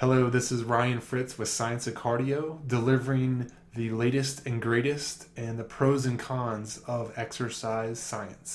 Hello, this is Ryan Fritz with Science of Cardio, delivering the latest and greatest and the pros and cons of exercise science.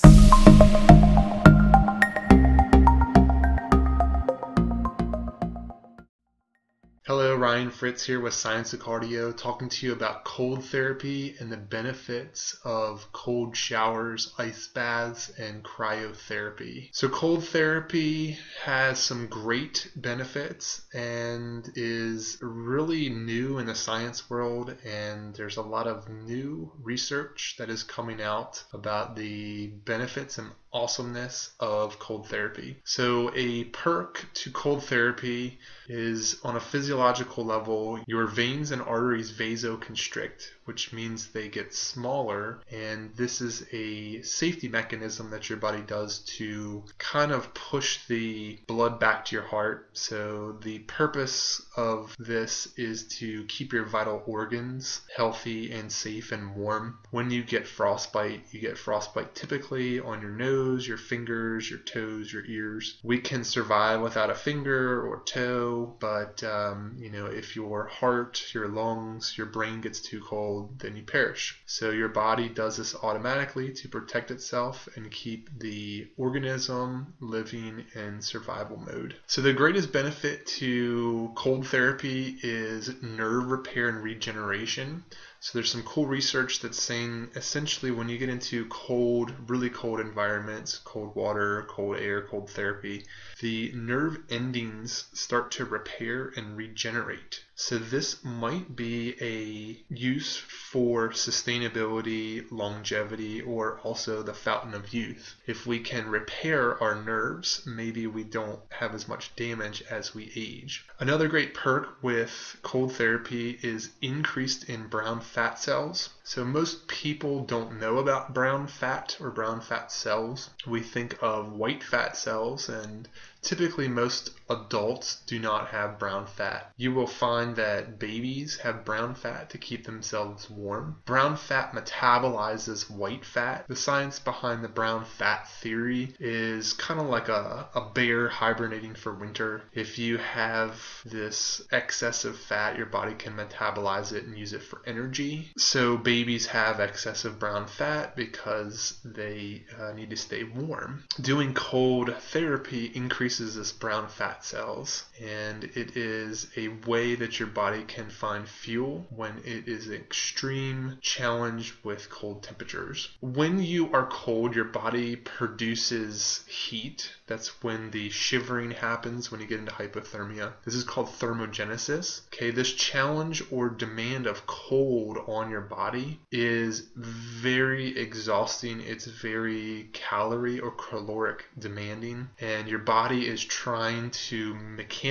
Fritz here with Science of Cardio, talking to you about cold therapy and the benefits of cold showers, ice baths, and cryotherapy. So, cold therapy has some great benefits and is really new in the science world, and there's a lot of new research that is coming out about the benefits and awesomeness of cold therapy. So, a perk to cold therapy is on a physiological level, your veins and arteries vasoconstrict, which means they get smaller. And this is a safety mechanism that your body does to kind of push the blood back to your heart. So, the purpose of this is to keep your vital organs healthy and safe and warm. When you get frostbite, you get frostbite typically on your nose, your fingers, your toes, your ears. We can survive without a finger or toe, but um, you know, if your heart, your lungs, your brain gets too cold, then you perish. So your body does this automatically to protect itself and keep the organism living in survival mode. So the greatest benefit to cold therapy is nerve repair and regeneration. So there's some cool research that's saying essentially when you get into cold, really cold environments, cold water, cold air, cold therapy, the nerve endings start to repair and regenerate. So this might be a use for sustainability, longevity, or also the fountain of youth. If we can repair our nerves, maybe we don't have as much damage as we age. Another great perk with cold therapy is increased in brown fat cells. So most people don't know about brown fat or brown fat cells. We think of white fat cells and typically most adults do not have brown fat. You will find that babies have brown fat to keep themselves warm. Brown fat metabolizes white fat. The science behind the brown fat theory is kind of like a, a bear hibernating for winter. If you have this excess of fat, your body can metabolize it and use it for energy. So babies have excessive brown fat because they uh, need to stay warm. Doing cold therapy increases this brown fat cells, and it is a way that your body can find fuel when it is extreme challenge with cold temperatures. When you are cold, your body produces heat. That's when the shivering happens when you get into hypothermia. This is called thermogenesis. Okay, this challenge or demand of cold on your body is very exhausting. It's very calorie or caloric demanding, and your body is trying to mechanically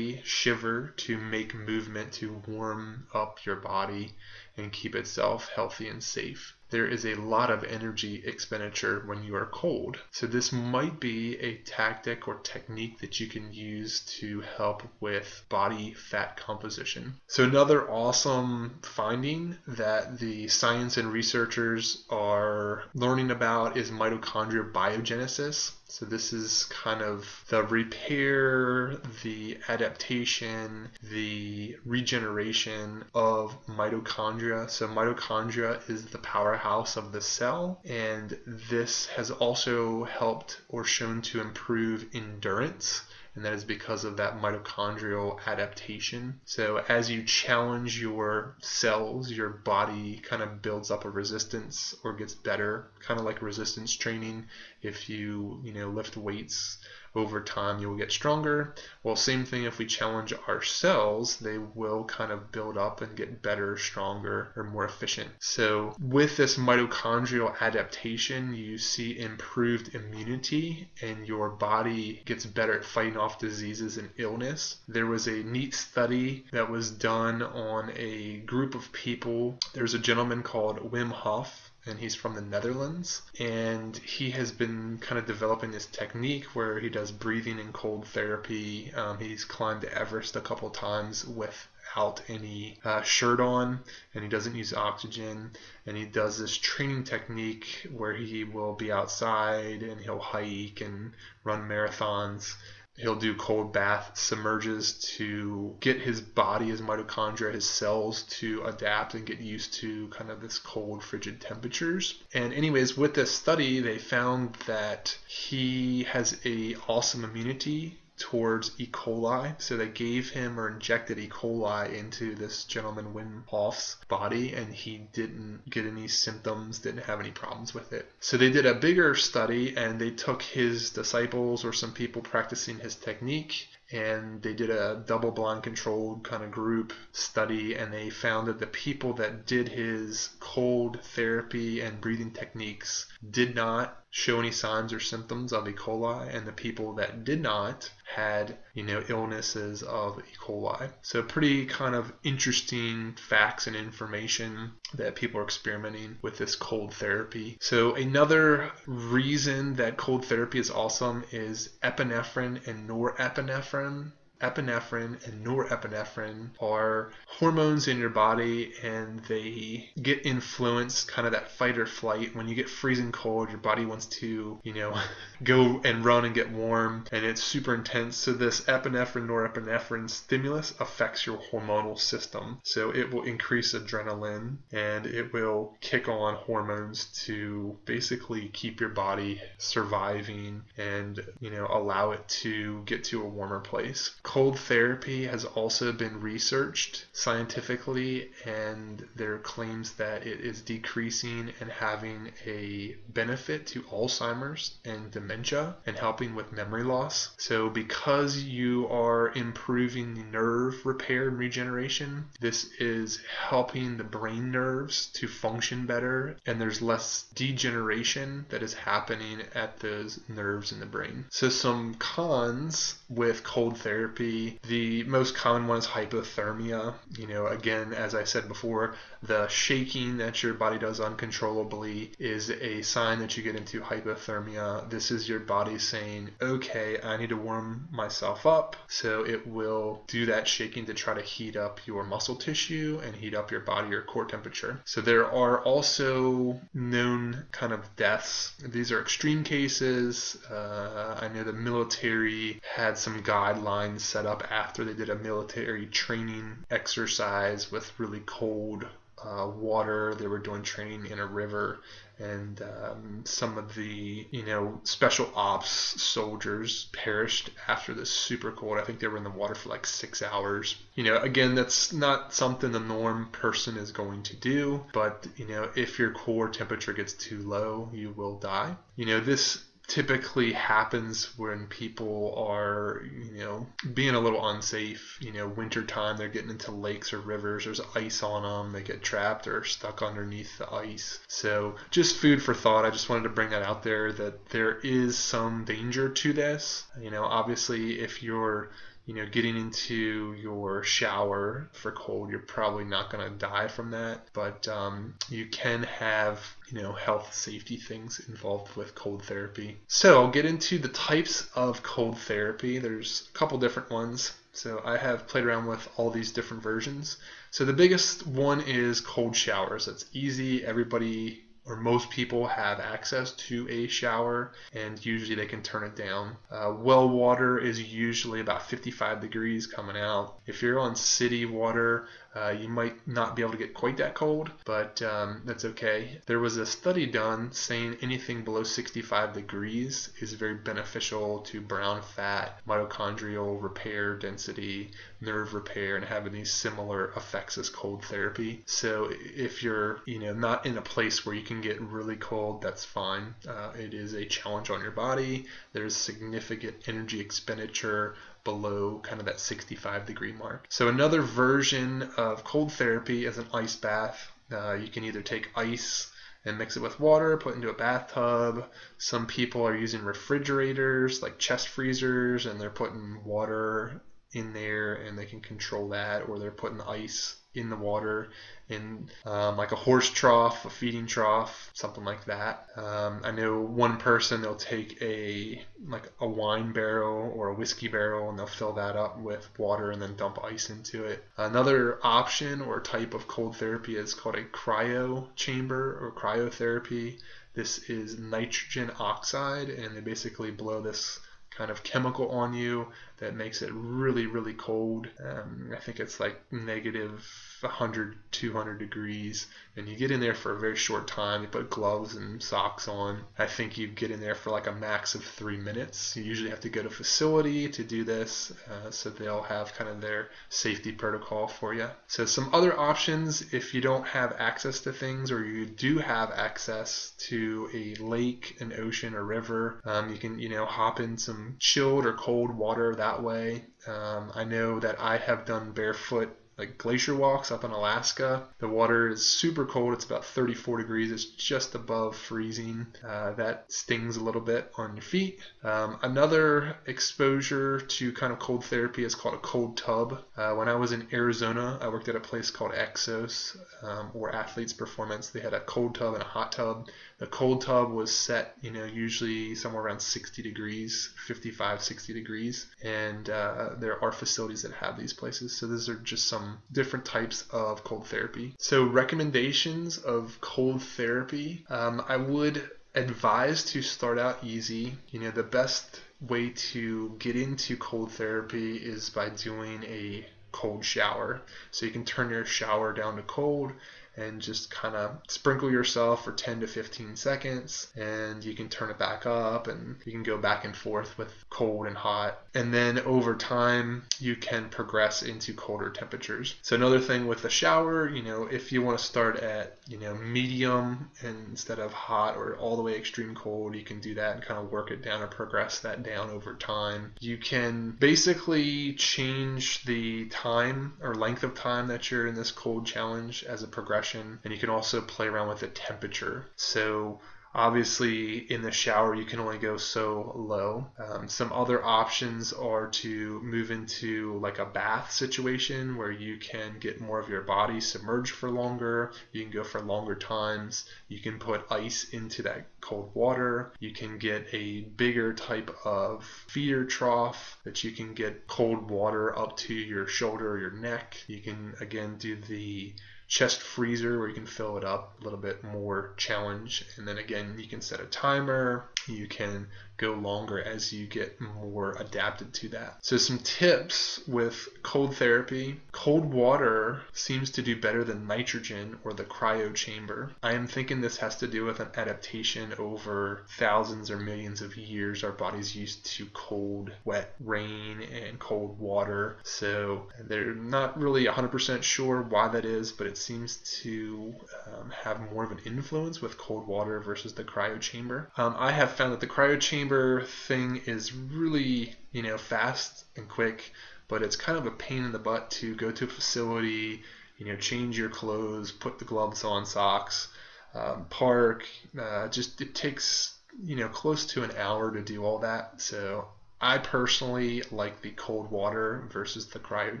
shiver to make movement to warm up your body and keep itself healthy and safe there is a lot of energy expenditure when you are cold. So, this might be a tactic or technique that you can use to help with body fat composition. So, another awesome finding that the science and researchers are learning about is mitochondrial biogenesis. So this is kind of the repair, the adaptation, the regeneration of mitochondria. So mitochondria is the powerhouse of the cell and this has also helped or shown to improve endurance and that is because of that mitochondrial adaptation. So as you challenge your cells, your body kind of builds up a resistance or gets better, kind of like resistance training. If you, you know, lift weights over time you will get stronger. Well, same thing if we challenge ourselves, they will kind of build up and get better, stronger, or more efficient. So, with this mitochondrial adaptation, you see improved immunity and your body gets better at fighting off diseases and illness. There was a neat study that was done on a group of people. There's a gentleman called Wim Hof and he's from the Netherlands. And he has been kind of developing this technique where he does breathing and cold therapy. Um, he's climbed Everest a couple times with without any uh, shirt on and he doesn't use oxygen and he does this training technique where he will be outside and he'll hike and run marathons he'll do cold bath submerges to get his body, his mitochondria, his cells to adapt and get used to kind of this cold, frigid temperatures. And anyways, with this study, they found that he has a awesome immunity towards E. coli. So they gave him or injected E. coli into this gentleman Wim Hof's body, and he didn't get any symptoms, didn't have any problems with it. So they did a bigger study, and they took his disciples or some people practicing his technique, and they did a double blind controlled kind of group study and they found that the people that did his cold therapy and breathing techniques did not show any signs or symptoms of E. coli and the people that did not had you know illnesses of E. coli so pretty kind of interesting facts and information that people are experimenting with this cold therapy. So another reason that cold therapy is awesome is epinephrine and norepinephrine epinephrine and norepinephrine are hormones in your body and they get influenced kind of that fight or flight. When you get freezing cold your body wants to you know go and run and get warm and it's super intense. So this epinephrine norepinephrine stimulus affects your hormonal system. So it will increase adrenaline and it will kick on hormones to basically keep your body surviving and you know allow it to get to a warmer place Cold therapy has also been researched scientifically, and there are claims that it is decreasing and having a benefit to Alzheimer's and dementia and helping with memory loss. So, because you are improving the nerve repair and regeneration, this is helping the brain nerves to function better, and there's less degeneration that is happening at those nerves in the brain. So, some cons with cold therapy The most common one is hypothermia. You know, again, as I said before, the shaking that your body does uncontrollably is a sign that you get into hypothermia. This is your body saying, okay, I need to warm myself up. So it will do that shaking to try to heat up your muscle tissue and heat up your body or core temperature. So there are also known kind of deaths. These are extreme cases. Uh, I know the military had some guidelines set up after they did a military training exercise with really cold uh, water. They were doing training in a river, and um, some of the you know special ops soldiers perished after this super cold. I think they were in the water for like six hours. You know, again, that's not something the norm person is going to do, but you know, if your core temperature gets too low, you will die. You know, this typically happens when people are, you know, being a little unsafe. You know, wintertime, they're getting into lakes or rivers, there's ice on them, they get trapped or stuck underneath the ice. So, just food for thought. I just wanted to bring that out there that there is some danger to this. You know, obviously, if you're you know, getting into your shower for cold, you're probably not going to die from that, but um, you can have, you know, health safety things involved with cold therapy. So I'll get into the types of cold therapy. There's a couple different ones. So I have played around with all these different versions. So the biggest one is cold showers. It's easy. Everybody or most people have access to a shower and usually they can turn it down. Uh, well water is usually about 55 degrees coming out. If you're on city water, uh, you might not be able to get quite that cold, but um, that's okay. There was a study done saying anything below 65 degrees is very beneficial to brown fat, mitochondrial repair density, nerve repair, and having these similar effects as cold therapy. So if you're, you know, not in a place where you can get really cold, that's fine. Uh, it is a challenge on your body. There's significant energy expenditure below kind of that 65 degree mark. So another version of cold therapy is an ice bath. Uh, you can either take ice and mix it with water, put into a bathtub. Some people are using refrigerators like chest freezers and they're putting water in there and they can control that or they're putting ice in the water in um, like a horse trough, a feeding trough, something like that. Um, I know one person they'll take a like a wine barrel or a whiskey barrel and they'll fill that up with water and then dump ice into it. Another option or type of cold therapy is called a cryo chamber or cryotherapy. This is nitrogen oxide and they basically blow this kind of chemical on you that makes it really, really cold. Um, I think it's like negative 100, 200 degrees. And you get in there for a very short time. You put gloves and socks on. I think you get in there for like a max of three minutes. You usually have to go to facility to do this, uh, so they'll have kind of their safety protocol for you. So some other options if you don't have access to things or you do have access to a lake, an ocean, a river, um, you can you know hop in some chilled or cold water that way. Um, I know that I have done barefoot like glacier walks up in Alaska. The water is super cold. It's about 34 degrees. It's just above freezing. Uh, that stings a little bit on your feet. Um, another exposure to kind of cold therapy is called a cold tub. Uh, when I was in Arizona, I worked at a place called Exos um, or Athletes Performance. They had a cold tub and a hot tub. The cold tub was set, you know, usually somewhere around 60 degrees, 55, 60 degrees. And uh, there are facilities that have these places. So these are just some different types of cold therapy. So recommendations of cold therapy, um, I would advise to start out easy. You know, the best way to get into cold therapy is by doing a cold shower. So you can turn your shower down to cold and just kind of sprinkle yourself for 10 to 15 seconds and you can turn it back up and you can go back and forth with cold and hot. And then over time you can progress into colder temperatures. So another thing with the shower you know if you want to start at you know medium instead of hot or all the way extreme cold you can do that and kind of work it down or progress that down over time. You can basically change the time or length of time that you're in this cold challenge as a progression and you can also play around with the temperature. So Obviously, in the shower, you can only go so low. Um, some other options are to move into like a bath situation where you can get more of your body submerged for longer. You can go for longer times. You can put ice into that cold water. You can get a bigger type of feeder trough that you can get cold water up to your shoulder or your neck. You can again do the chest freezer where you can fill it up a little bit more challenge. And then again you can set a timer. You can go longer as you get more adapted to that. So, some tips with cold therapy cold water seems to do better than nitrogen or the cryo chamber. I am thinking this has to do with an adaptation over thousands or millions of years. Our bodies used to cold, wet rain and cold water. So, they're not really 100% sure why that is, but it seems to um, have more of an influence with cold water versus the cryo chamber. Um, I have found that the cryo chamber thing is really, you know, fast and quick, but it's kind of a pain in the butt to go to a facility, you know, change your clothes, put the gloves on, socks, um, park. Uh, just it takes, you know, close to an hour to do all that. So I personally like the cold water versus the cryo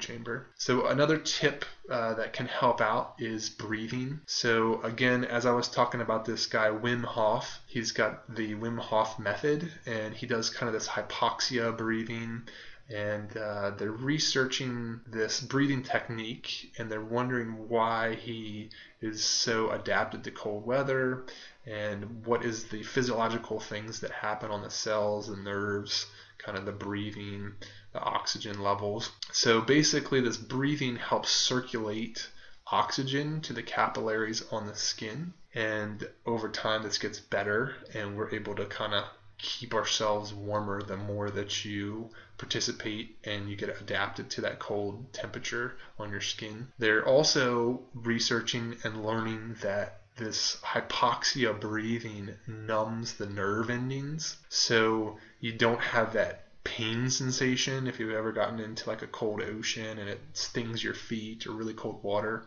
chamber. So another tip uh, that can help out is breathing. So again, as I was talking about this guy Wim Hof, he's got the Wim Hof method, and he does kind of this hypoxia breathing. And uh, they're researching this breathing technique, and they're wondering why he is so adapted to cold weather, and what is the physiological things that happen on the cells and nerves kind of the breathing, the oxygen levels. So basically, this breathing helps circulate oxygen to the capillaries on the skin. And over time, this gets better, and we're able to kind of keep ourselves warmer the more that you participate and you get adapted to that cold temperature on your skin. They're also researching and learning that this hypoxia breathing numbs the nerve endings. So you don't have that pain sensation if you've ever gotten into like a cold ocean and it stings your feet or really cold water.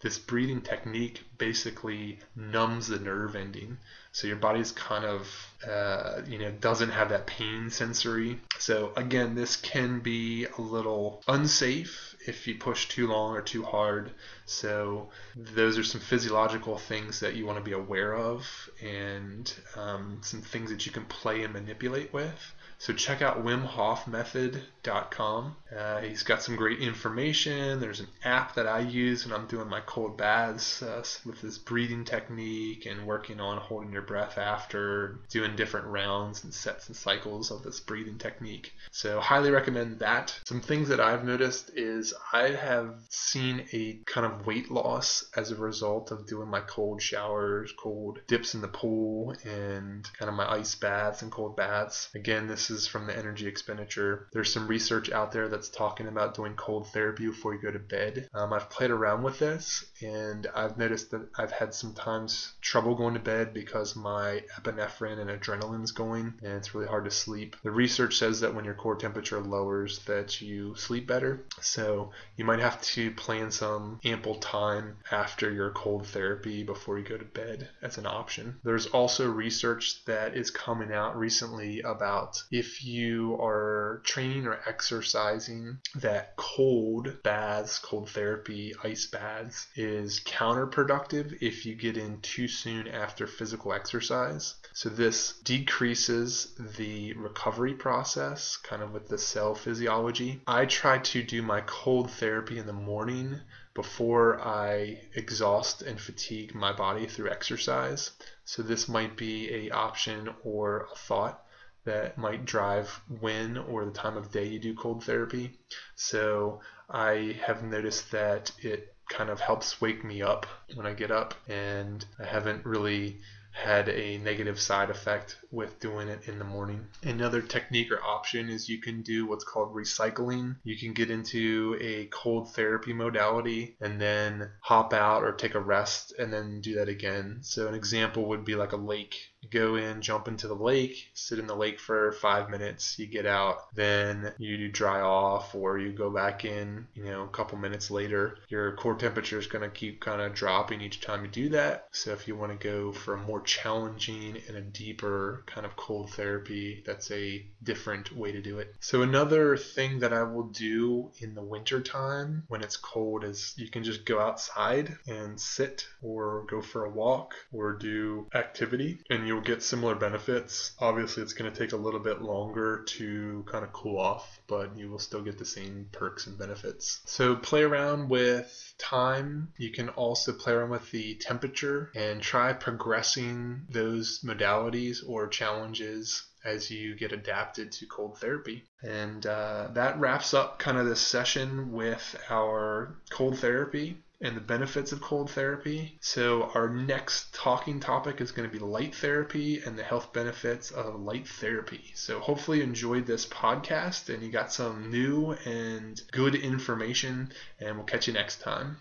This breathing technique basically numbs the nerve ending, so your body's kind of uh, you know doesn't have that pain sensory. So again, this can be a little unsafe if you push too long or too hard. So those are some physiological things that you want to be aware of, and um, some things that you can play and manipulate with. So check out WimHofMethod.com. Uh, he's got some great information. There's an app that I use when I'm doing my cold baths uh, with this breathing technique and working on holding your breath after doing different rounds and sets and cycles of this breathing technique. So highly recommend that. Some things that I've noticed is I have seen a kind of weight loss as a result of doing my cold showers, cold dips in the pool, and kind of my ice baths and cold baths. Again, this is from the energy expenditure. There's some research out there that's talking about doing cold therapy before you go to bed. Um, I've played around with this and I've noticed that I've had sometimes trouble going to bed because my epinephrine and adrenaline's going and it's really hard to sleep. The research says that when your core temperature lowers that you sleep better. So you might have to plan some ample time after your cold therapy before you go to bed as an option. There's also research that is coming out recently about if you are training or exercising that cold baths, cold therapy, ice baths is counterproductive if you get in too soon after physical exercise. So this decreases the recovery process, kind of with the cell physiology. I try to do my cold therapy in the morning before I exhaust and fatigue my body through exercise. So this might be a option or a thought that might drive when or the time of day you do cold therapy. So I have noticed that it kind of helps wake me up when I get up, and I haven't really had a negative side effect with doing it in the morning. Another technique or option is you can do what's called recycling. You can get into a cold therapy modality and then hop out or take a rest and then do that again. So, an example would be like a lake go in, jump into the lake, sit in the lake for five minutes, you get out, then you dry off or you go back in, you know, a couple minutes later. Your core temperature is going to keep kind of dropping each time you do that. So if you want to go for a more challenging and a deeper kind of cold therapy, that's a different way to do it. So another thing that I will do in the winter time when it's cold is you can just go outside and sit or go for a walk or do activity and you you'll get similar benefits. Obviously, it's going to take a little bit longer to kind of cool off, but you will still get the same perks and benefits. So, play around with time. You can also play around with the temperature and try progressing those modalities or challenges as you get adapted to cold therapy. And uh, that wraps up kind of this session with our cold therapy and the benefits of cold therapy. So, our next talking topic is going to be light therapy and the health benefits of light therapy. So, hopefully, you enjoyed this podcast and you got some new and good information, and we'll catch you next time.